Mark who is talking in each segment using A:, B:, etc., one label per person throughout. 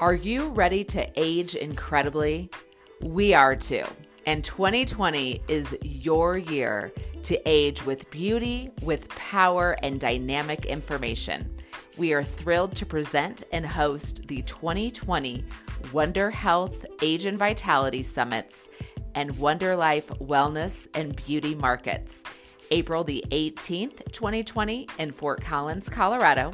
A: Are you ready to age incredibly? We are too. And 2020 is your year to age with beauty, with power, and dynamic information. We are thrilled to present and host the 2020 Wunder Health Age and Vitality Summits and Wunder Life Wellness and Beauty Markets, April the 18th, 2020, in Fort Collins, Colorado,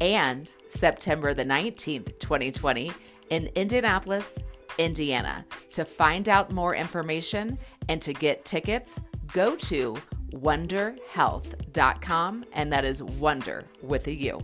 A: and September the 19th, 2020, in Indianapolis, Indiana. To find out more information and to get tickets, go to wunderhealth.com, and that is wonder with a U.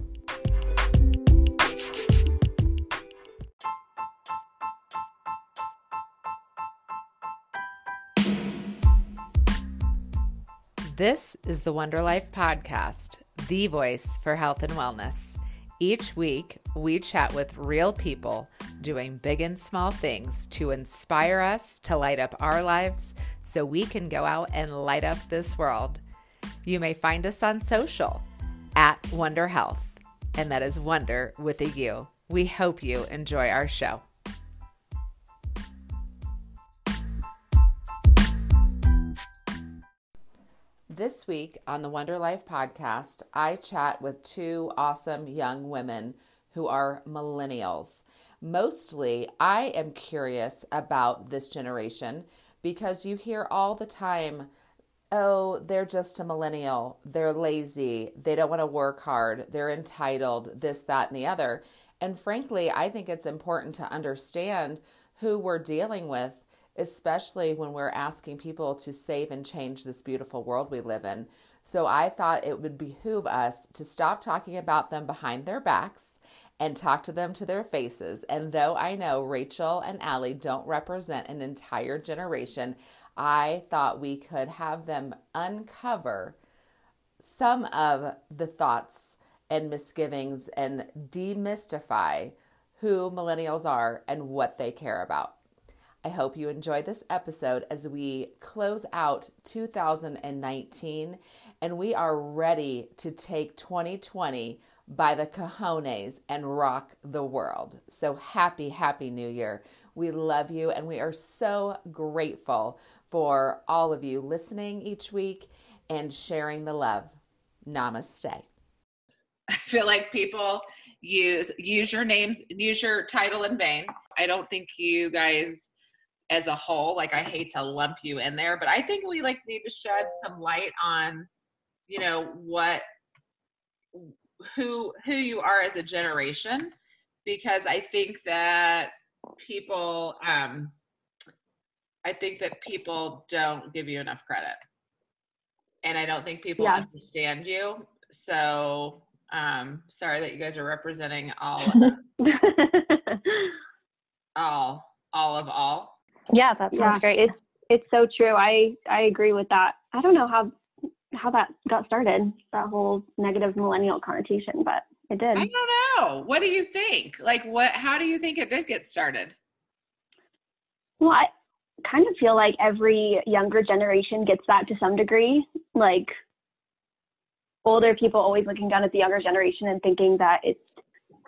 A: This is the Wunder Life Podcast, the voice for health and wellness. Each week, we chat with real people doing big and small things to inspire us to light up our lives so we can go out and light up this world. You may find us on social at Wunder Health, and that is Wonder with a U. We hope you enjoy our show. This week on the Wunder Life podcast, I chat with two awesome young women who are millennials. Mostly, I am curious about this generation because you hear all the time, oh, they're just a millennial. They're lazy. They don't want to work hard. They're entitled, this, that, and the other. And frankly, I think it's important to understand who we're dealing with, especially when we're asking people to save and change this beautiful world we live in. So I thought it would behoove us to stop talking about them behind their backs and talk to them to their faces. And though I know Rachel and Allie don't represent an entire generation, I thought we could have them uncover some of the thoughts and misgivings and demystify who millennials are and what they care about. I hope you enjoy this episode as we close out 2019 and we are ready to take 2020 by the cojones and rock the world. So happy, happy new year. We love you and we are so grateful for all of you listening each week and sharing the love. Namaste.
B: I feel like people use use your names, use your title in vain. I don't think you guys as a whole, like I hate to lump you in there, but I think we like need to shed some light on, you know, what who who you are as a generation because I think that people um I think that people don't give you enough credit. And I don't think people yeah. understand you. So um sorry that you guys are representing all all all of all.
C: Yeah, that sounds yeah, great.
D: It's it's so true. I I agree with that. I don't know how how that got started, that whole negative millennial connotation, but it did.
B: I don't know. What do you think? Like, what, how do you think it did get started?
D: Well, I kind of feel like every younger generation gets that to some degree. Like, older people always looking down at the younger generation and thinking that it's,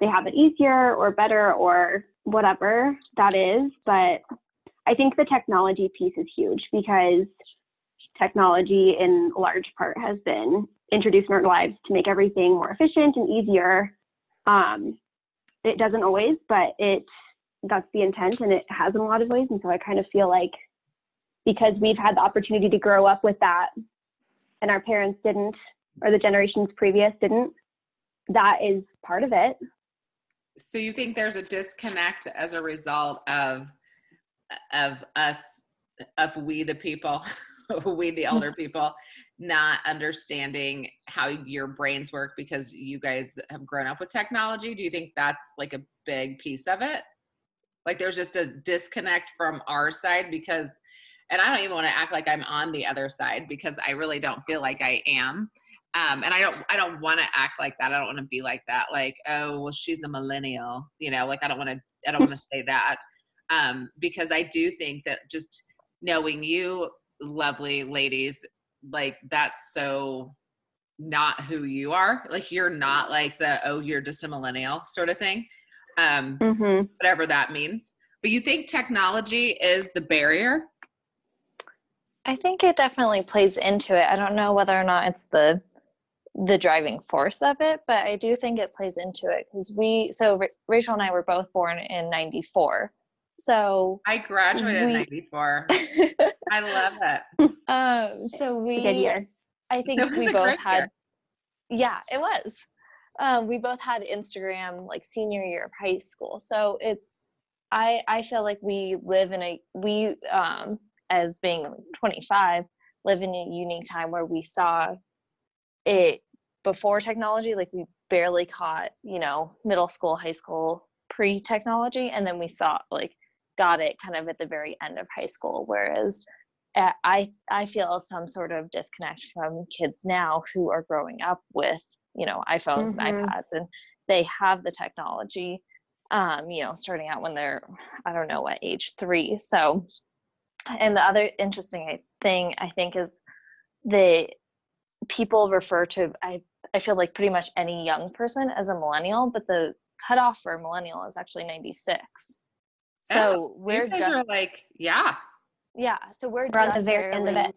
D: they have it easier or better or whatever that is. But I think the technology piece is huge because technology in large part has been introduced in our lives to make everything more efficient and easier. Um, it doesn't always, but it that's the intent and it has in a lot of ways. And so I kind of feel like because we've had the opportunity to grow up with that and our parents didn't, or the generations previous didn't, that is part of it.
B: So you think there's a disconnect as a result of of us of we the people we the elder people not understanding how your brains work because you guys have grown up with technology. Do you think that's like a big piece of it? Like there's just a disconnect from our side because and i don't even want to act like i'm on the other side because i really don't feel like i am. Um, and i don't i don't want to act like that. I don't want to be like that like oh well she's a millennial you know like i don't want to i don't want to say that um, because i do think that just knowing you lovely ladies like that's so not who you are like you're not like the oh you're just a millennial sort of thing
A: um, mm-hmm. whatever that means. But you think technology is the barrier?
C: I think it definitely plays into it. I don't know whether or not it's the the driving force of it, but I do think it plays into it because we. So Rachel and I were both born in '94. So
A: I graduated we, in '94. I love it.
C: Um, so we.
D: Good year.
C: I think we both had. Year. Yeah, it was. Um, we both had Instagram like senior year of high school, so it's. I I feel like we live in a we um as being 25 live in a unique time where we saw it before technology like we barely caught you know middle school high school pre-technology and then we saw like got it kind of at the very end of high school whereas eh, i i feel some sort of disconnect from kids now who are growing up with you know iphones mm-hmm. and ipads and they have the technology um you know starting out when they're i don't know what age three so and the other interesting thing i think is the people refer to i i feel like pretty much any young person as a millennial but the cutoff for a millennial is actually 96 so
A: oh,
C: we're just
A: like yeah.
C: Yeah so we're, we're just barely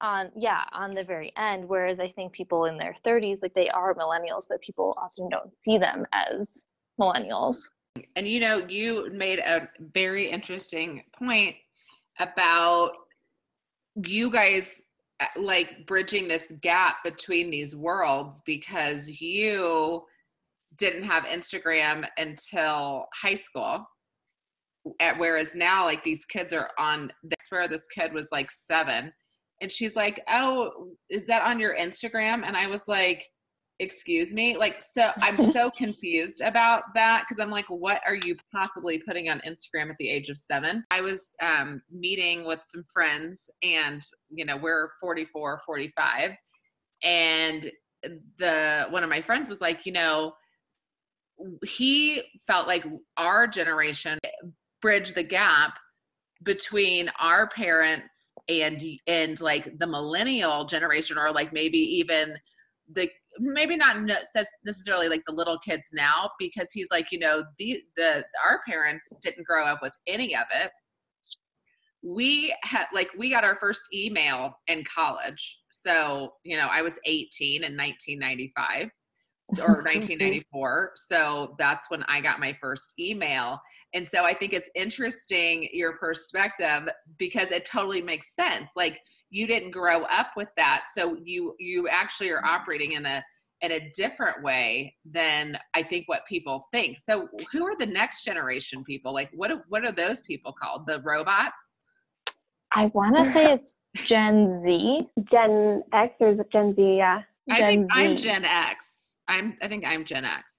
C: on yeah on the very end whereas i think people in their 30s like they are millennials but people often don't see them as millennials.
A: And you know you made a very interesting point about you guys uh, like bridging this gap between these worlds because you didn't have Instagram until high school. At, whereas now, like these kids are on. I swear this kid was like seven, and she's like, "Oh, is that on your Instagram?" And I was like, excuse me like so i'm so confused about that because i'm like what are you possibly putting on instagram at the age of seven i was um, meeting with some friends and you know we're 44 45 and the one of my friends was like you know he felt like our generation bridged the gap between our parents and and like the millennial generation or like maybe even the maybe not necessarily like the little kids now because he's like you know the the our parents didn't grow up with any of it. We had like we got our first email in college. So you know i was 18 in 1995 or 1994 so that's when i got my first email and so i think it's interesting your perspective because it totally makes sense. Like you didn't grow up with that. So you you actually are operating in a in a different way than i think what people think. So who are the next generation people? Like what what are those people called? The robots?
C: I want to say it's gen z.
D: Gen x or is it gen z? Yeah.
A: Gen i think z. i'm gen x. I'm i think i'm gen x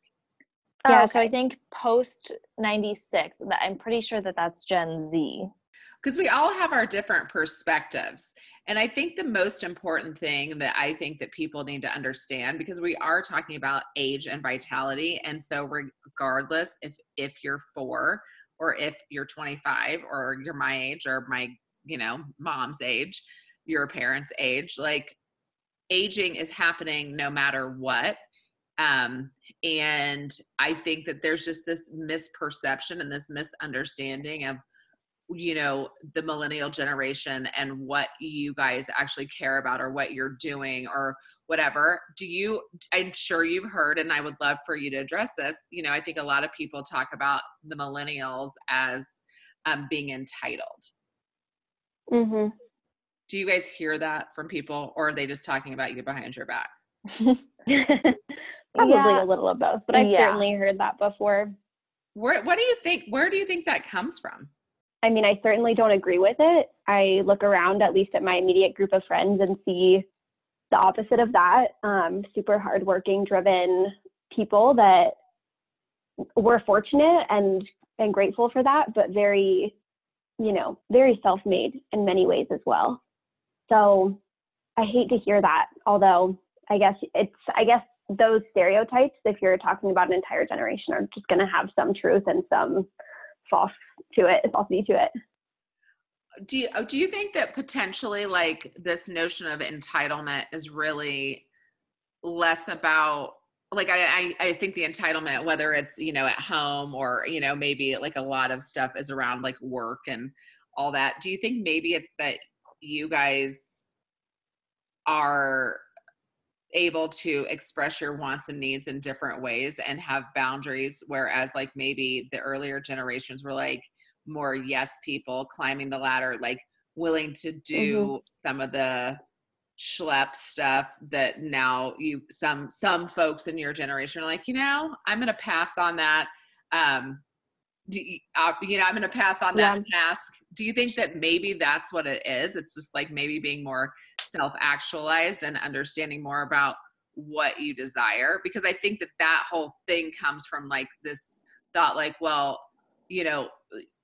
C: yeah oh, okay. so i think post 96 i'm pretty sure that that's gen z
A: because we all have our different perspectives and I think the most important thing that I think that people need to understand because we are talking about age and vitality and so regardless if if you're 4 or if you're 25 or you're my age or my you know mom's age, your parents' age, like aging is happening no matter what um, and i think that there's just this misperception and this misunderstanding of you know the millennial generation and what you guys actually care about or what you're doing or whatever. Do you i'm sure you've heard and i would love for you to address this you know i think a lot of people talk about the millennials as um, being entitled.
D: Mm-hmm.
A: do you guys hear that from people or are they just talking about you behind your back
D: probably yeah. a little of both but i've yeah. certainly heard that before
A: where, what do you think where do you think that comes from
D: I mean, I certainly don't agree with it. I look around, at least at my immediate group of friends, and see the opposite of that um, super hardworking, driven people that we're fortunate and, and grateful for that, but very, you know, very self made in many ways as well. So I hate to hear that, although I guess it's, I guess those stereotypes, if you're talking about an entire generation, are just going to have some truth and some false to it, falsity to it.
A: Do you, oh, do you think that potentially like this notion of entitlement is really less about like I, I i think the entitlement whether it's you know at home or you know maybe like a lot of stuff is around like work and all that do you think maybe it's that you guys are able to express your wants and needs in different ways and have boundaries whereas like maybe the earlier generations were like more yes people climbing the ladder like willing to do mm-hmm. some of the schlep stuff that now you some some folks in your generation are like you know i'm going to pass on that um do you, uh, you know i'm going to pass on that yeah. task do you think that maybe that's what it is? It's just like maybe being more self-actualized and understanding more about what you desire? Because i think that that whole thing comes from like this thought like well you know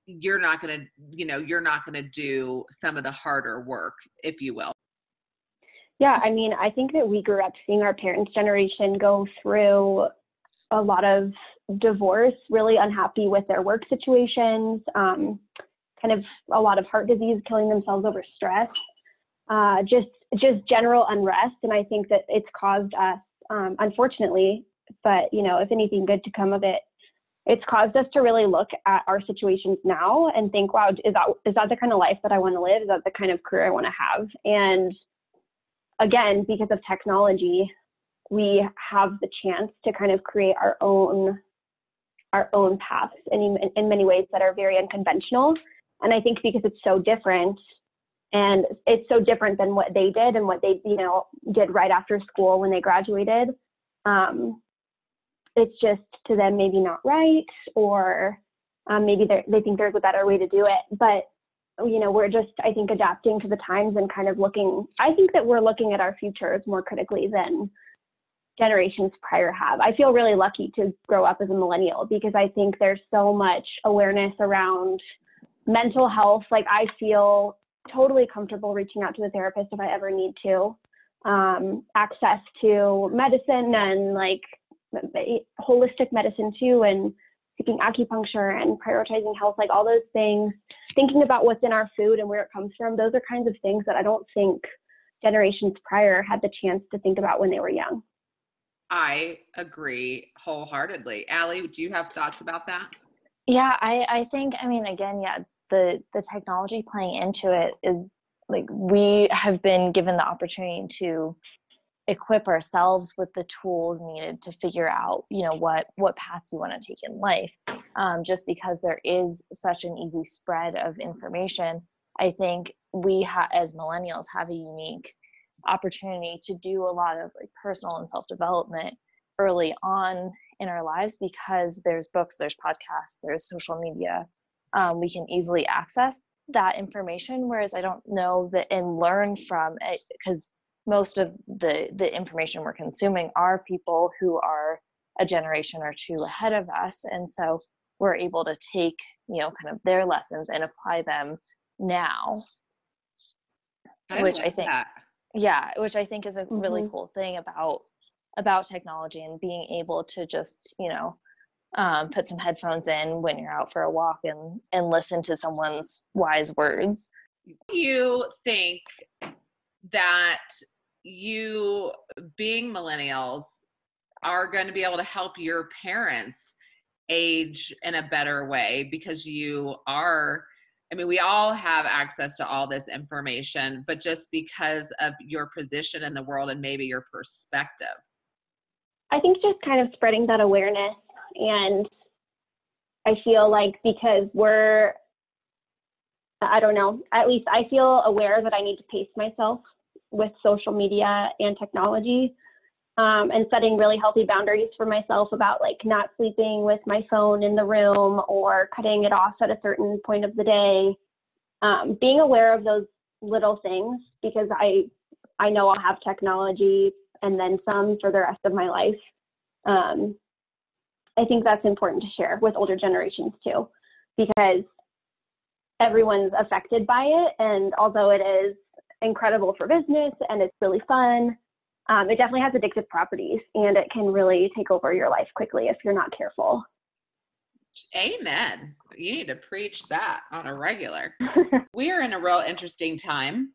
A: you're not going to you know you're not going to do some of the harder work if you will.
D: Yeah i mean i think that we grew up seeing our parents generation go through a lot of divorce really unhappy with their work situations um, kind of a lot of heart disease killing themselves over stress uh, just just general unrest and i think that it's caused us um, unfortunately but you know if anything good to come of it it's caused us to really look at our situations now and think, wow, is that is that the kind of life that I want to live? Is that the kind of career I want to have? And again, because of technology, we have the chance to kind of create our own our own paths in, in many ways that are very unconventional. And I think because it's so different and it's so different than what they did and what they, you know, did right after school when they graduated. Um, it's just to them maybe not right or um, maybe they think there's a better way to do it but you know we're just i think adapting to the times and kind of looking i think that we're looking at our futures more critically than generations prior have. I feel really lucky to grow up as a millennial because i think there's so much awareness around mental health. Like i feel totally comfortable reaching out to a therapist if i ever need to um, access to medicine and like holistic medicine too and seeking acupuncture and prioritizing health like all those things. Thinking about what's in our food and where it comes from those are kinds of things that i don't think generations prior had the chance to think about when they were young
A: i agree wholeheartedly. Allie, do you have thoughts about that?
C: Yeah i i think i mean again yeah the the technology playing into it is like we have been given the opportunity to equip ourselves with the tools needed to figure out you know what what path you want to take in life. Um, just because there is such an easy spread of information i think we ha- as millennials have a unique opportunity to do a lot of like personal and self-development early on in our lives because there's books there's podcasts there's social media um, we can easily access that information whereas i don't know that and learn from it because most of the the information we're consuming are people who are a generation or two ahead of us and so we're able to take you know kind of their lessons and apply them now I which i think that. Yeah which i think is a mm-hmm. really cool thing about about technology and being able to just you know um, put some headphones in when you're out for a walk and and listen to someone's wise words
A: you think that you being millennials are going to be able to help your parents age in a better way because you are I mean, we all have access to all this information, but just because of your position in the world and maybe your perspective.
D: I think just kind of spreading that awareness. And I feel like because we're, I don't know, at least I feel aware that I need to pace myself with social media and technology um, and setting really healthy boundaries for myself about like not sleeping with my phone in the room or cutting it off at a certain point of the day um, being aware of those little things because i i know i'll have technology and then some for the rest of my life um, i think that's important to share with older generations too because everyone's affected by it and although it is incredible for business and it's really fun. Um, it definitely has addictive properties and it can really take over your life quickly if you're not careful.
A: Amen. You need to preach that on a regular. we are in a real interesting time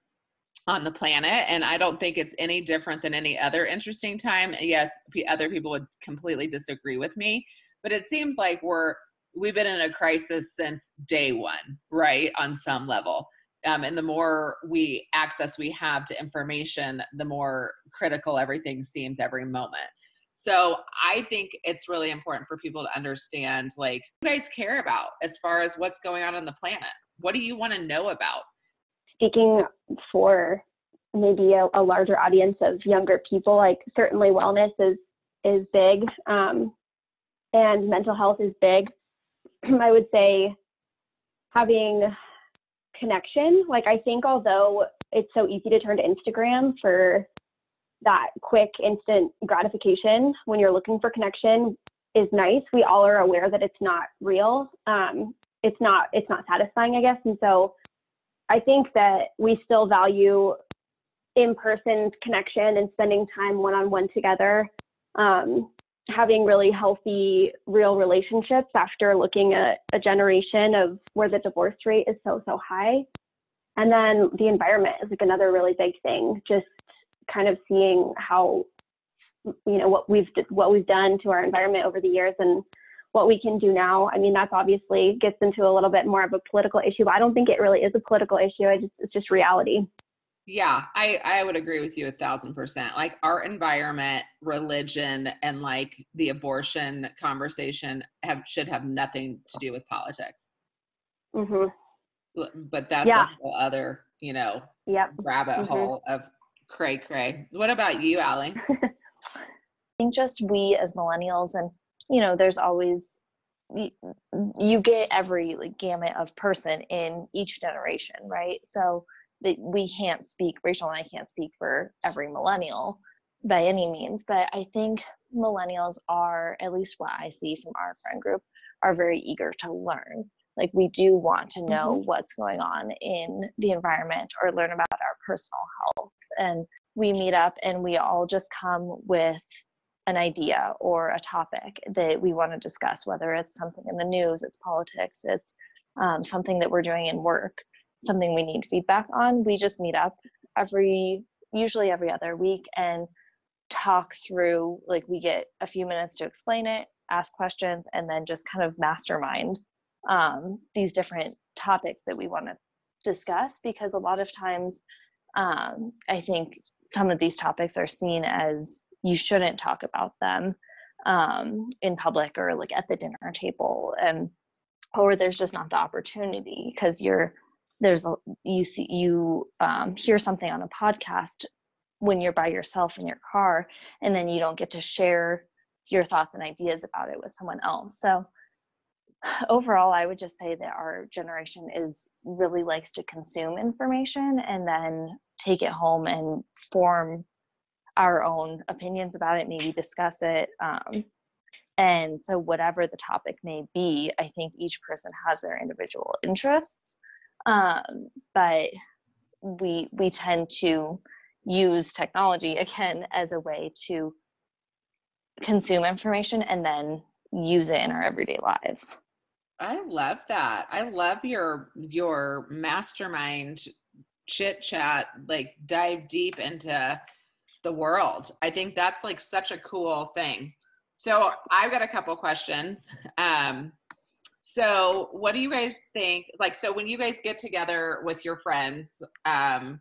A: on the planet and i don't think it's any different than any other interesting time yes other people would completely disagree with me but it seems like we're we've been in a crisis since day one right on some level um, and the more we access we have to information the more critical everything seems every moment. So i think it's really important for people to understand like you guys care about as far as what's going on on the planet. What do you want to know about?
D: Speaking for maybe a, a, larger audience of younger people like certainly wellness is is big um, and mental health is big. I would say having connection. Like I think although it's so easy to turn to Instagram for that quick instant gratification when you're looking for connection is nice. We all are aware that it's not real. Um, it's not it's not satisfying, I guess. And so I think that we still value in-person connection and spending time one-on-one together. Um, having really healthy, real relationships after looking at a generation of where the divorce rate is so, so high. And then the environment is like another really big thing, just kind of seeing how, you know, what we've, what we've done to our environment over the years and what we can do now. I mean, that's obviously gets into a little bit more of a political issue, but I don't think it really is a political issue. I just, it's just reality
A: yeah i i would agree with you a thousand percent like our environment religion and like the abortion conversation have should have nothing to do with politics
D: mm-hmm.
A: but that's yeah. a whole other you know
D: yep.
A: rabbit mm-hmm. hole of cray cray what about you Allie?
C: i think just we as millennials and you know there's always you, you get every like gamut of person in each generation right so that we can't speak rachel and i can't speak for every millennial by any means but i think millennials are at least what i see from our friend group are very eager to learn. Like we do want to know mm-hmm. what's going on in the environment or learn about our personal health. And we meet up and we all just come with an idea or a topic that we want to discuss whether it's something in the news it's politics it's um, something that we're doing in work something we need feedback on, we just meet up every, usually every other week and talk through, like, we get a few minutes to explain it, ask questions, and then just kind of mastermind um, these different topics that we want to discuss because a lot of times um, I think some of these topics are seen as you shouldn't talk about them um, in public or like at the dinner table and or there's just not the opportunity because you're there's a, you see you um, hear something on a podcast when you're by yourself in your car and then you don't get to share your thoughts and ideas about it with someone else. So overall i would just say that our generation is really likes to consume information and then take it home and form our own opinions about it maybe discuss it um, and so whatever the topic may be i think each person has their individual interests um, but we we tend to use technology again as a way to consume information and then use it in our everyday lives.
A: I love that. I love your your mastermind chit chat like dive deep into the world. I think that's like such a cool thing. So i've got a couple questions. Um so, what do you guys think? Like, so when you guys get together with your friends, um,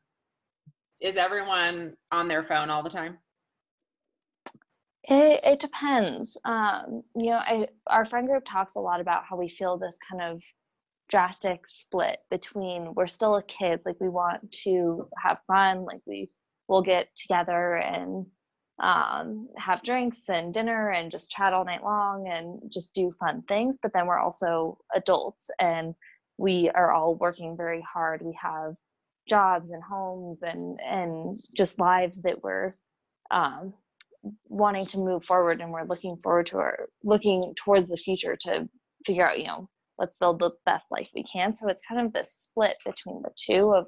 A: is everyone on their phone all the time?
C: It, it depends. Um, you know, I, our friend group talks a lot about how we feel this kind of drastic split between we're still kids, like we want to have fun, like we will get together and um, have drinks and dinner and just chat all night long and just do fun things. But then we're also adults and we are all working very hard. We have jobs and homes and and just lives that we're um, wanting to move forward and we're looking forward to our looking towards the future to figure out you know let's build the best life we can so it's kind of this split between the two of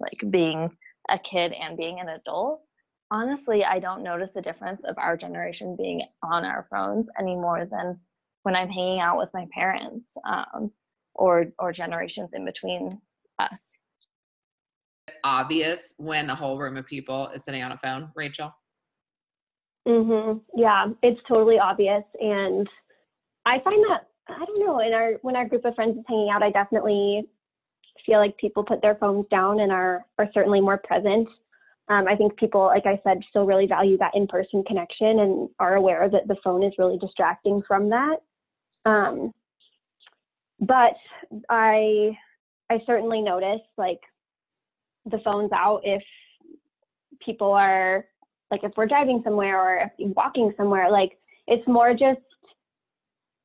C: like being a kid and being an adult honestly, I don't notice the difference of our generation being on our phones any more than when I'm hanging out with my parents um, or or generations in between us.
A: obvious when a whole room of people is sitting on a phone, Rachel?
D: Mhm. Yeah, it's totally obvious and I find that I don't know, in our when our group of friends is hanging out, I definitely feel like people put their phones down and are are certainly more present. Um, I think people, like I said, still really value that in-person connection and are aware that the phone is really distracting from that. Um, but I I certainly notice like the phone's out if people are like if we're driving somewhere or walking somewhere like it's more just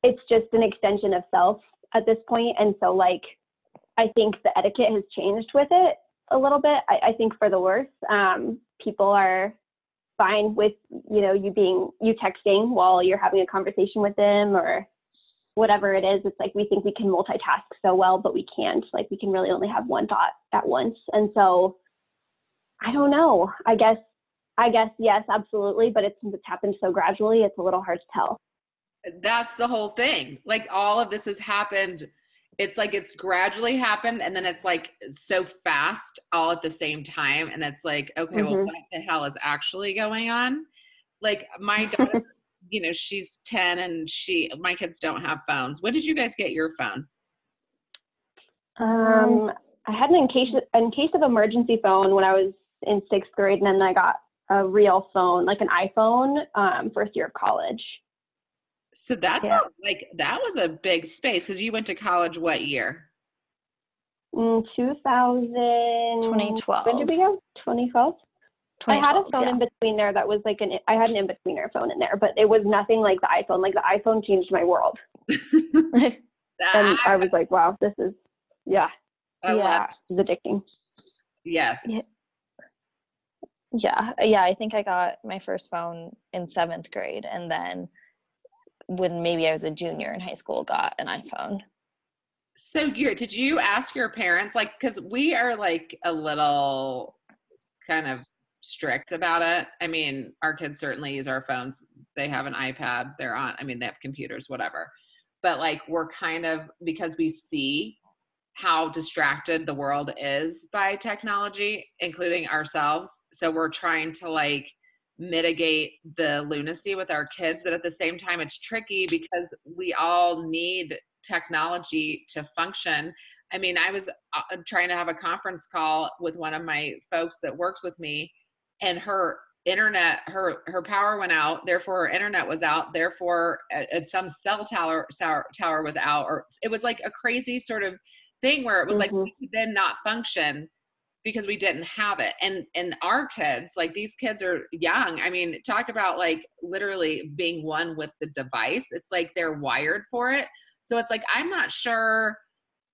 D: it's just an extension of self at this point and so like i think the etiquette has changed with it a little bit i, I think for the worse. Um, people are fine with you know you being you texting while you're having a conversation with them or whatever it is. It's like we think we can multitask so well but we can't. Like we can really only have one thought at once. And so i don't know. I guess i guess yes absolutely but it's it's happened so gradually it's a little hard to tell.
A: That's the whole thing. Like all of this has happened it's like it's gradually happened and then it's like so fast all at the same time and it's like okay mm-hmm. well what the hell is actually going on? Like my daughter you know she's 10 and she my kids don't have phones. When did you guys get your phones?
D: Um i had an in case in case of emergency phone when i was in sixth grade and then i got a real phone like an iphone um first year of college
A: so that's yeah. like that was a big space because you went to college what year?
D: Mm, in 2000,
C: 2012.
D: When did we go? 2012. I had a phone yeah. in between there that was like an I had an in betweener phone in there, but it was nothing like the iPhone. Like the iPhone changed my world. and I was like, wow, this is yeah.
A: I yeah.
D: It's addicting.
A: Yes.
C: Yeah. yeah. Yeah. I think I got my first phone in seventh grade and then when maybe I was a junior in high school got an iPhone.
A: So you did you ask your parents like cuz we are like a little kind of strict about it. I mean, our kids certainly use our phones. They have an iPad, they're on I mean, they have computers, whatever. But like we're kind of because we see how distracted the world is by technology, including ourselves. So we're trying to like mitigate the lunacy with our kids but at the same time it's tricky because we all need technology to function i mean i was uh, trying to have a conference call with one of my folks that works with me and her internet her her power went out therefore her internet was out therefore uh, some cell tower tower was out or it was like a crazy sort of thing where it was mm-hmm. like we could then not function because we didn't have it. And and our kids like these kids are young. I mean talk about like literally being one with the device. It's like they're wired for it. So it's like i'm not sure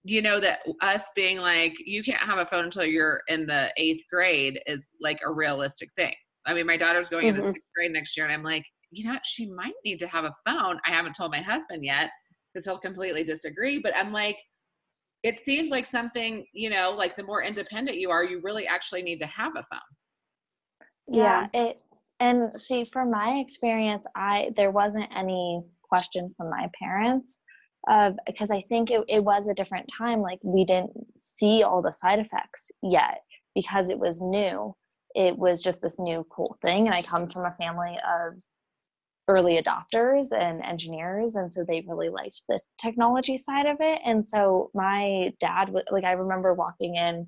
A: you know that us being like you can't have a phone until you're in the eighth grade is like a realistic thing. I mean my daughter's going mm-hmm. into sixth grade next year and i'm like you know she might need to have a phone. I haven't told my husband yet because he'll completely disagree but i'm like it seems like something you know like the more independent you are you really actually need to have a phone.
C: Yeah, yeah. it and see from my experience i there wasn't any question from my parents of because i think it, it was a different time like we didn't see all the side effects yet because it was new. It was just this new cool thing and i come from a family of early adopters and engineers and so they really liked the technology side of it. And so my dad like i remember walking in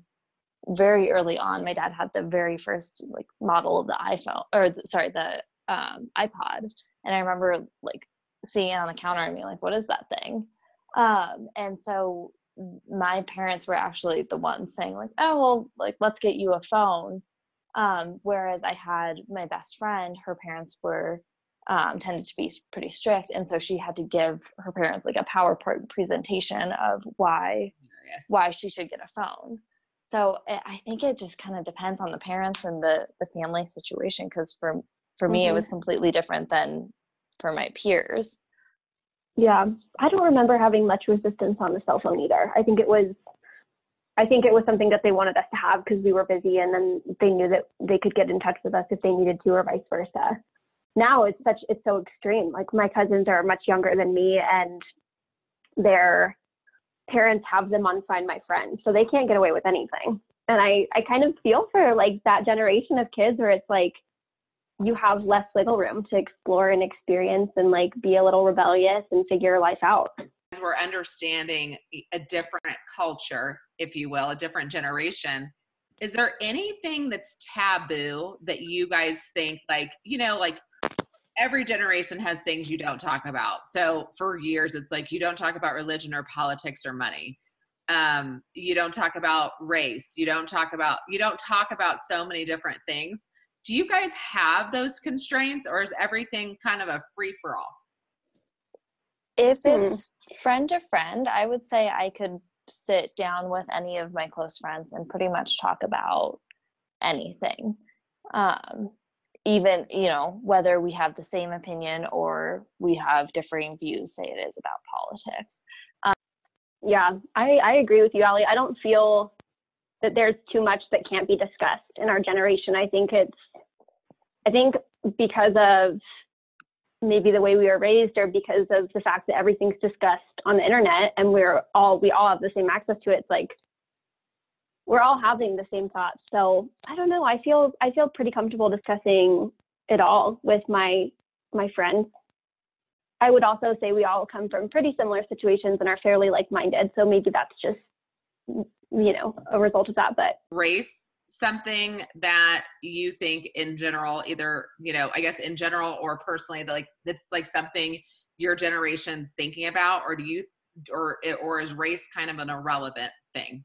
C: very early on my dad had the very first like model of the iphone or sorry the um, ipod. And i remember like seeing it on the counter and being like what is that thing? Um, and so my parents were actually the ones saying like oh well like let's get you a phone. Um, whereas i had my best friend her parents were um, tended to be pretty strict, and so she had to give her parents like a PowerPoint presentation of why yes. why she should get a phone. So eh, I think it just kind of depends on the parents and the the family situation. Because for for mm-hmm. me, it mm-hmm. was completely different than for my peers.
D: Yeah, I don't remember having much resistance on the cell phone either. I think it was I think it was something that they wanted us to have because we were busy and then they knew that they could get in touch with us if they needed to or vice versa now it's such it's so extreme. Like my cousins are much younger than me and their parents have them on find my friend so they can't get away with anything. And I, I kind of feel for like that generation of kids where it's like you have less wiggle room to explore and experience and like be a little rebellious and figure life out.
A: As we're understanding a different culture, if you will, a different generation, is there anything that's taboo that you guys think like, you know, like every generation has things you don't talk about. So for years, it's like you don't talk about religion or politics or money. Um, you don't talk about race. You don't talk about you don't talk about so many different things. Do you guys have those constraints or is everything kind of a free for all
C: if hmm. it's friend to friend i would say i could sit down with any of my close friends and pretty much talk about anything. Um, even you know whether we have the same opinion or we have differing views say it is about politics um,
D: yeah, I, I agree with you, Ali. I don't feel that there's too much that can't be discussed in our generation. I think it's, I think because of maybe the way we were raised or because of the fact that everything's discussed on the internet and we're all, we all have the same access to it. It's like, we're all having the same thoughts. So I don't know. I feel, I feel pretty comfortable discussing it all with my, my friends. I would also say we all come from pretty similar situations and are fairly like minded. So maybe that's just, you know, a result of that. But
A: race, something that you think in general, either, you know, I guess in general or personally, like that's like something your generation's thinking about, or do you, or, or is race kind of an irrelevant thing?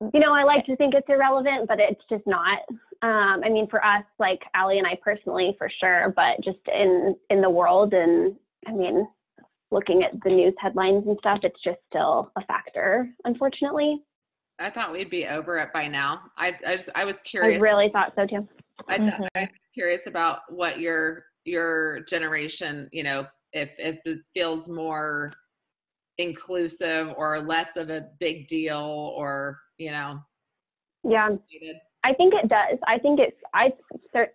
D: You know, I like to think it's irrelevant, but it's just not. Um, I mean, for us, like Ali and I personally, for sure, but just in in the world, and I mean, looking at the news headlines and stuff, it's just still a factor, unfortunately.
A: I thought we'd be over it by now. I I just I was curious.
D: I really thought so too.
A: I thought mm-hmm. I was curious about what your your generation, you know, if if it feels more inclusive or less of a big deal or you know.
D: Yeah. I think it does. I think it's, I,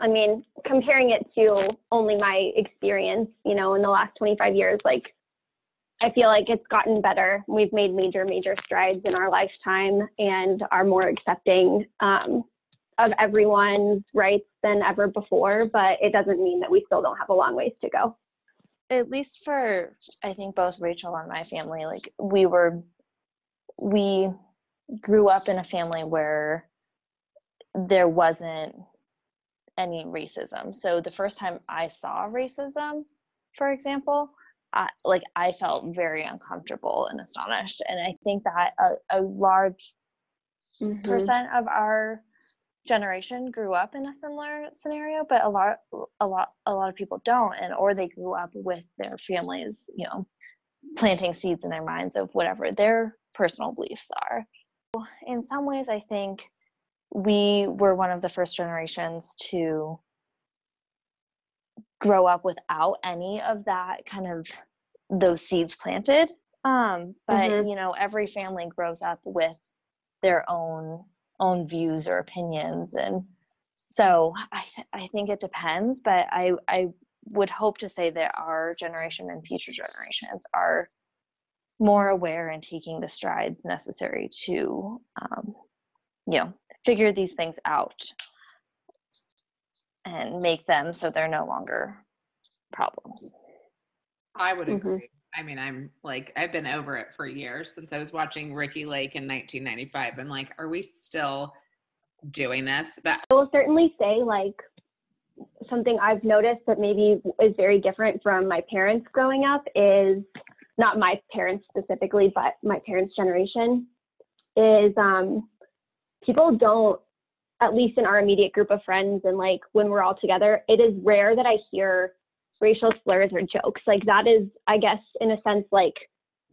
D: I mean, comparing it to only my experience, you know, in the last 25 years, like, I feel like it's gotten better. We've made major, major strides in our lifetime and are more accepting um, of everyone's rights than ever before, but it doesn't mean that we still don't have a long ways to go.
C: At least for, I think, both Rachel and my family, like, we were, we grew up in a family where there wasn't any racism. So the first time I saw racism, for example, I, like I felt very uncomfortable and astonished. And I think that a, a large mm-hmm. percent of our generation grew up in a similar scenario, but a lot, a lot, a lot of people don't, and or they grew up with their families, you know, planting seeds in their minds of whatever their personal beliefs are. In some ways, I think we were one of the first generations to grow up without any of that kind of those seeds planted um, but mm-hmm. you know every family grows up with their own own views or opinions and so i th- i think it depends but i i would hope to say that our generation and future generations are more aware and taking the strides necessary to um, you know figure these things out and make them so they're no longer problems.
A: I would mm-hmm. agree. Mm-hmm. I mean, I'm like, I've been over it for years since I was watching Ricki Lake in 1995. I'm like, are we still doing this? But
D: I will certainly say, like, something I've noticed that maybe is very different from my parents growing up is not my parents specifically, but my parents' generation is um, people don't at least in our immediate group of friends and like when we're all together it is rare that i hear racial slurs or jokes. Like that is i guess in a sense like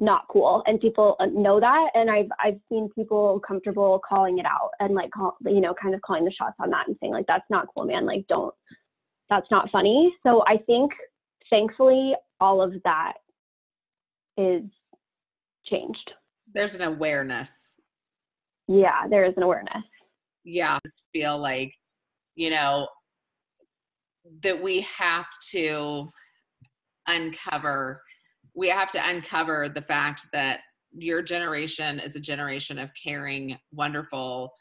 D: not cool. And people uh, know that and i've i've seen people comfortable calling it out and like call, you know kind of calling the shots on that and saying like that's not cool man. Like don't that's not funny. So i think thankfully all of that is changed
A: there's an awareness
D: yeah, there is an awareness.
A: Yeah, I feel like, you know, that we have to uncover we have to uncover the fact that your generation is a generation of caring, wonderful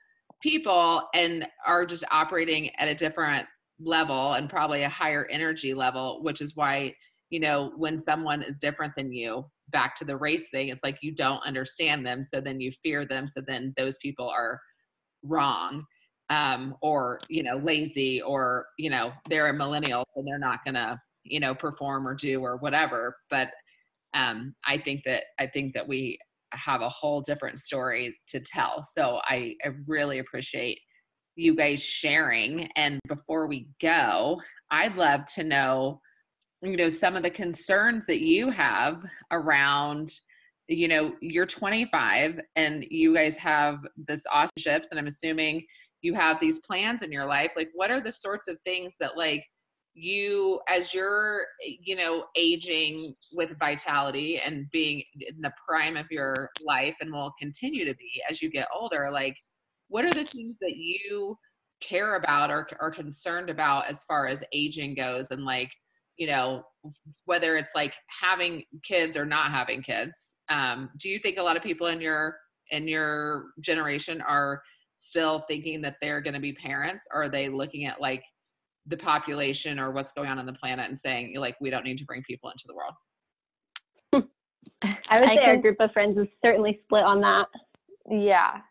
A: people and are just operating at a different level and probably a higher energy level, which is why, you know, when someone is different than you, back to the race thing, it's like you don't understand them. So then you fear them. So then those people are wrong um, or, you know, lazy or, you know, they're a millennial. So they're not to, you know, perform or do or whatever. But um, I think that, I think that we have a whole different story to tell. So I, I really appreciate you guys sharing. And before we go, I'd love to know, you know, some of the concerns that you have around, you know, you're 25 and you guys have this awesome ships, and I'm assuming you have these plans in your life. Like, what are the sorts of things that, like, you as you're you know aging with vitality and being in the prime of your life and will continue to be as you get older like what are the things that you care about or are concerned about as far as aging goes and like you know whether it's like having kids or not having kids um, do you think a lot of people in your in your generation are still thinking that they're going to be parents? Or are they looking at like the population or what's going on on the planet and saying like we don't need to bring people into the world?
D: I would say I can, our group of friends is certainly split on that.
C: Yeah.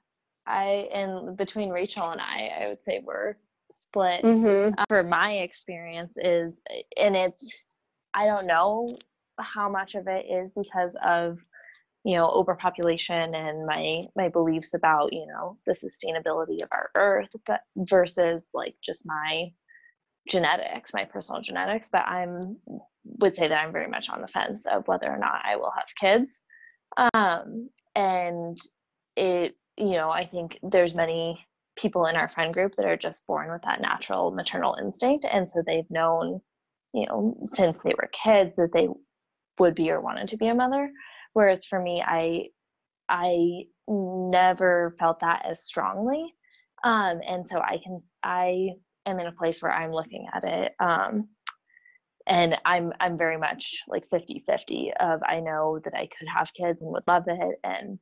C: I and between Rachel and I, I would say we're split. Mm-hmm. Uh, for my experience is, and it's I don't know how much of it is because of you know overpopulation and my my beliefs about you know the sustainability of our earth but versus like just my genetics my personal genetics but i'm would say that i'm very much on the fence of whether or not i will have kids um and it you know, I think there's many people in our friend group that are just born with that natural maternal instinct. And so they've known, you know, since they were kids that they would be or wanted to be a mother. Whereas for me, I, I never felt that as strongly. Um, and so I can, I am in a place where I'm looking at it. Um, and I'm, I'm very much like 50, 50 of, I know that I could have kids and would love it. And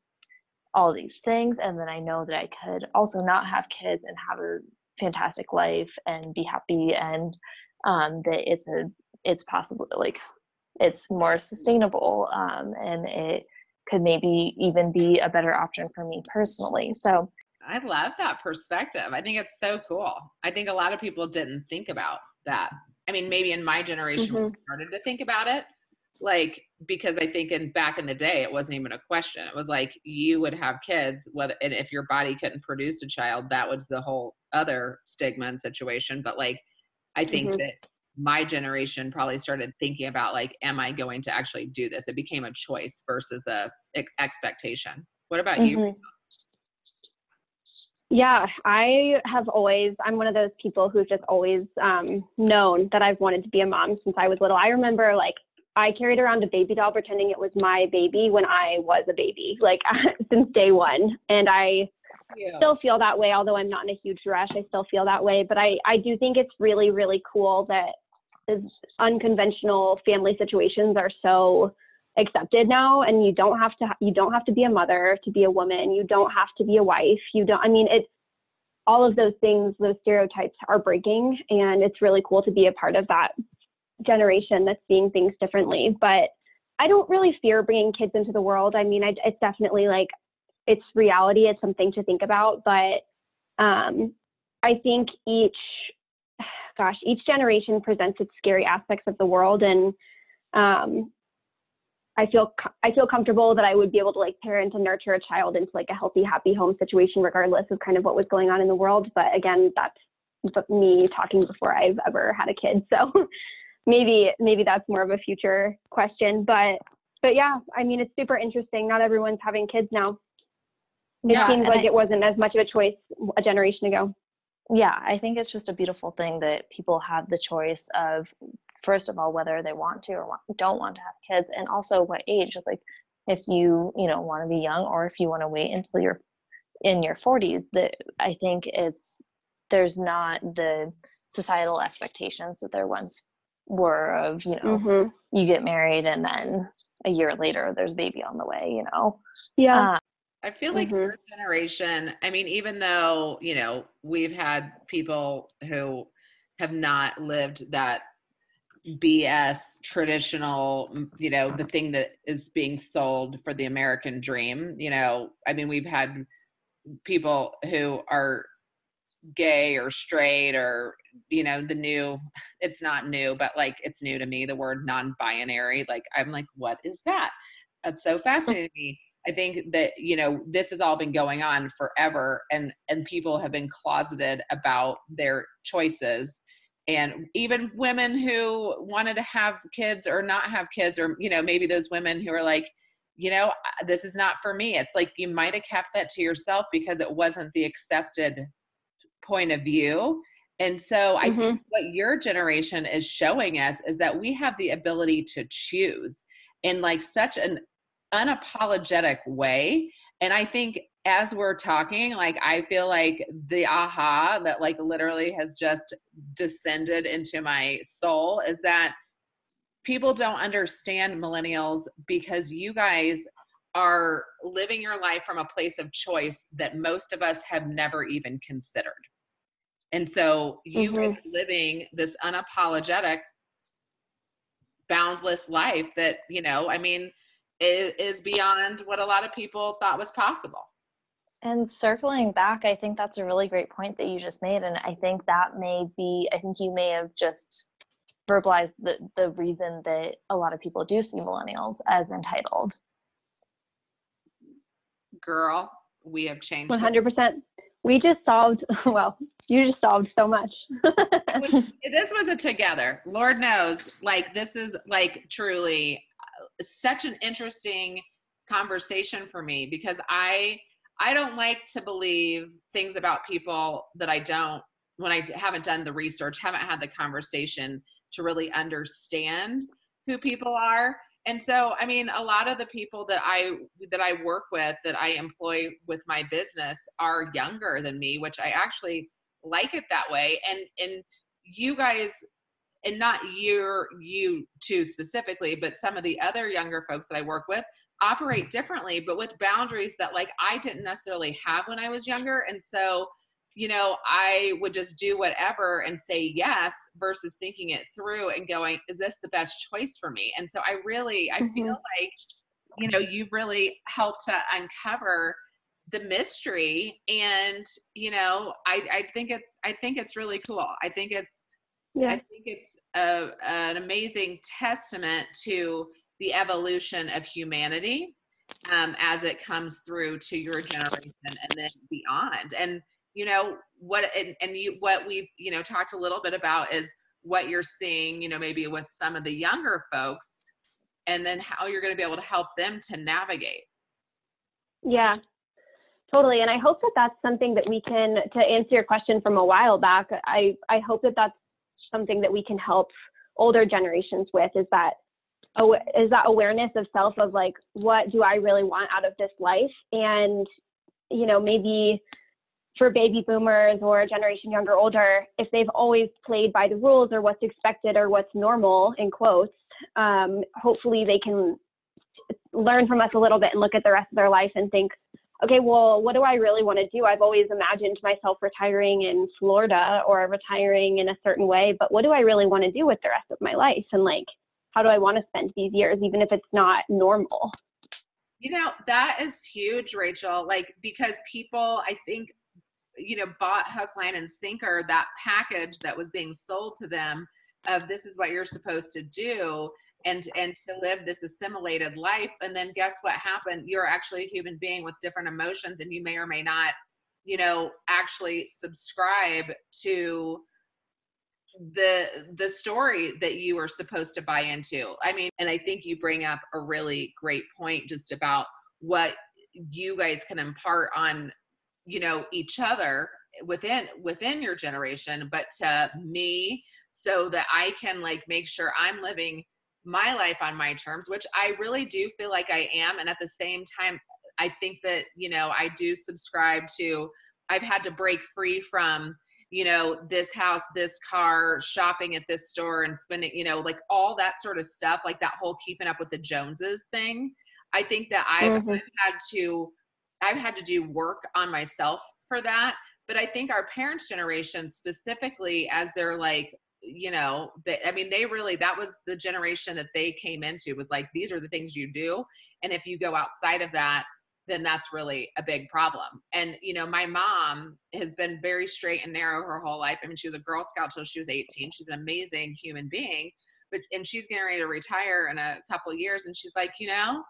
C: all these things and then i know that i could also not have kids and have a fantastic life and be happy and um, that it's a it's possible like it's more sustainable um, and it could maybe even be a better option for me personally. So
A: i love that perspective. I think it's so cool. I think a lot of people didn't think about that. I mean maybe in my generation mm-hmm. we started to think about it like because I think in back in the day it wasn't even a question. It was like you would have kids, whether and if your body couldn't produce a child, that was the whole other stigma and situation. But like I think mm-hmm. that my generation probably started thinking about like, am I going to actually do this? It became a choice versus a expectation. What about mm-hmm. you?
D: Yeah, I have always, I'm one of those people who's just always um, known that I've wanted to be a mom since I was little. I remember like I carried around a baby doll pretending it was my baby when I was a baby, like since day one. And I yeah. still feel that way, although I'm not in a huge rush. I still feel that way. But I, I do think it's really, really cool that these unconventional family situations are so accepted now and you don't have to you don't have to be a mother to be a woman you don't have to be a wife you don't i mean it's all of those things those stereotypes are breaking and it's really cool to be a part of that generation that's seeing things differently. But I don't really fear bringing kids into the world. I mean, I, it's definitely like it's reality. It's something to think about. But um, I think each, gosh, each generation presents its scary aspects of the world, and um, I feel I feel comfortable that I would be able to like parent and nurture a child into like a healthy, happy home situation, regardless of kind of what was going on in the world. But again, that's me talking before I've ever had a kid. So maybe maybe that's more of a future question but but yeah i mean it's super interesting. Not everyone's having kids now. It yeah, seems like I, it wasn't as much of a choice a generation ago.
C: Yeah i think it's just a beautiful thing that people have the choice of first of all whether they want to or don't want to have kids and also what age like if you you know want to be young or if you want to wait until you're in your 40s that i think it's there's not the societal expectations that there once were of you know mm-hmm. you get married and then a year later there's baby on the way you know
D: yeah uh,
A: i feel like mm-hmm. your generation i mean even though you know we've had people who have not lived that bs traditional you know the thing that is being sold for the american dream you know i mean we've had people who are gay or straight or you know the new it's not new but like it's new to me the word non-binary like i'm like what is that? That's so fascinating to me. I think that you know this has all been going on forever and and people have been closeted about their choices and even women who wanted to have kids or not have kids or you know maybe those women who are like you know this is not for me. It's like you might have kept that to yourself because it wasn't the accepted point of view. And so I mm-hmm. think what your generation is showing us is that we have the ability to choose in like such an unapologetic way. And I think as we're talking, like I feel like the aha that like literally has just descended into my soul is that people don't understand millennials because you guys are living your life from a place of choice that most of us have never even considered. And so you mm-hmm. guys are living this unapologetic, boundless life that, you know, I mean, is, is beyond what a lot of people thought was possible.
C: And circling back, I think that's a really great point that you just made. And I think that may be, I think you may have just verbalized the, the reason that a lot of people do see millennials as entitled.
A: Girl, we have changed.
D: 100%. We just solved, well, you just solved so much.
A: this was a together. Lord knows, like this is like truly uh, such an interesting conversation for me because I I don't like to believe things about people that I don't when I haven't done the research, haven't had the conversation to really understand who people are. And so, I mean, a lot of the people that I that I work with that I employ with my business are younger than me, which I actually like it that way and and you guys and not you you two specifically but some of the other younger folks that i work with operate differently but with boundaries that like i didn't necessarily have when i was younger and so you know i would just do whatever and say yes versus thinking it through and going is this the best choice for me and so i really i mm-hmm. feel like you know you've really helped to uncover the mystery and you know i i think it's i think it's really cool. I think it's yeah. i think it's a, an amazing testament to the evolution of humanity um, as it comes through to your generation and then beyond. And you know what and, and you what we've you know talked a little bit about is what you're seeing you know maybe with some of the younger folks and then how you're going to be able to help them to navigate.
D: Yeah Totally. And I hope that that's something that we can, to answer your question from a while back, I, I hope that that's something that we can help older generations with is that is that awareness of self of like what do i really want out of this life and you know maybe for baby boomers or a generation younger older if they've always played by the rules or what's expected or what's normal in quotes um, hopefully they can learn from us a little bit and look at the rest of their life and think okay, well, what do I really want to do? I've always imagined myself retiring in Florida or retiring in a certain way, but what do I really want to do with the rest of my life? And like, how do I want to spend these years, even if it's not normal?
A: You know, that is huge, Rachel. Like, because people, I think, you know, bought hook, line, and sinker that package that was being sold to them of this is what you're supposed to do and and to live this assimilated life and then guess what happened? You're actually a human being with different emotions and you may or may not you know actually subscribe to the the story that you are supposed to buy into. I mean and i think you bring up a really great point just about what you guys can impart on you know each other within within your generation but to me so that i can like make sure i'm living my life on my terms, which I really do feel like I am. And at the same time, I think that, you know, I do subscribe to, I've had to break free from you know, this house, this car, shopping at this store and spending, you know, like all that sort of stuff, like that whole keeping up with the Joneses thing. I think that I've, mm-hmm. I've had to I've had to do work on myself for that. But I think our parents' generation specifically, as they're like, you know, they, I mean, they really, that was the generation that they came into was like, these are the things you do. And if you go outside of that, then that's really a big problem. And, you know, my mom has been very straight and narrow her whole life. I mean, she was a Girl Scout till she was 18. She's an amazing human being, but, and she's getting ready to retire in a couple years. And she's like, you know,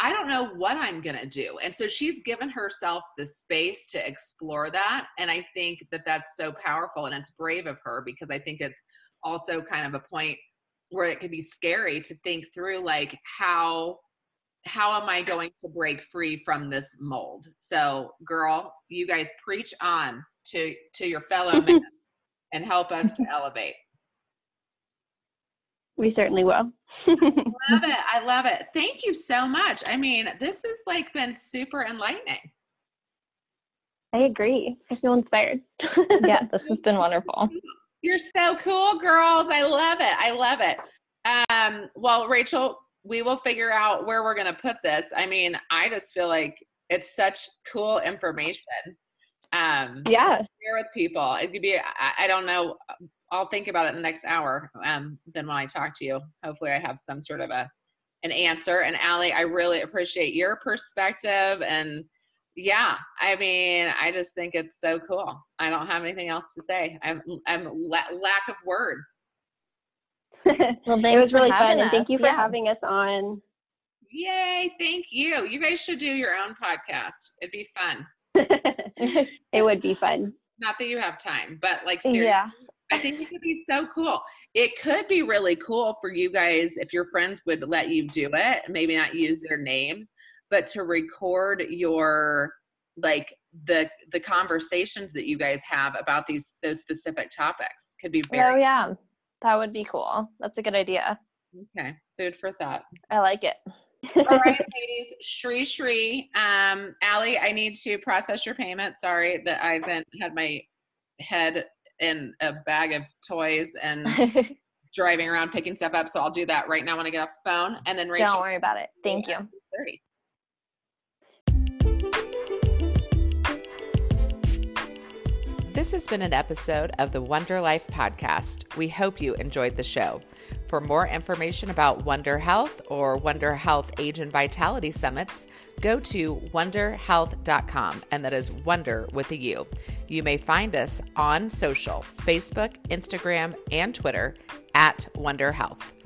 A: I don't know what I'm going to do. And so she's given herself the space to explore that. And I think that that's so powerful and it's brave of her because I think it's also kind of a point where it could be scary to think through like how how am I going to break free from this mold? So, girl, you guys preach on to to your fellow men and help us to elevate.
D: We certainly will.
A: love it. I love it. Thank you so much. I mean, this has like been super enlightening.
D: I agree. I feel inspired.
C: yeah, this has been wonderful.
A: You're so cool, girls. I love it. I love it. Um, well, Rachel, we will figure out where we're going to put this. I mean, I just feel like it's such cool information. Um,
D: yeah.
A: Share with people. It could be, I, I don't know, I'll think about it in the next hour. Um, then when I talk to you, hopefully I have some sort of a an answer. And Allie, I really appreciate your perspective. And yeah, I mean, I just think it's so cool. I don't have anything else to say. I'm I'm la- lack of words.
D: well, it was really fun, us. and thank you for yeah. having us on.
A: Yay! Thank you. You guys should do your own podcast. It'd be fun.
D: it would be fun.
A: Not that you have time, but like seriously, yeah. I think it could be so cool. It could be really cool for you guys if your friends would let you do it, maybe not use their names, but to record your like the the conversations that you guys have about these those specific topics could be very
C: Oh yeah. That would be cool. That's a good idea.
A: Okay. Food for thought.
C: I like it.
A: All right, ladies. Shri Shri. Um, Allie, I need to process your payment. Sorry that I've been had my head in a bag of toys and driving around picking stuff up. So I'll do that right now when I get off the phone. And then Rachel.
C: Don't worry about it. Thank you. 30.
E: This has been an episode of the Wunder Life podcast. We hope you enjoyed the show. For more information about Wunder Health or Wunder Health Age and Vitality Summits, go to wunderhealth.com, and that is Wunder with a U. You may find us on social Facebook, Instagram, and Twitter at Wunder Health.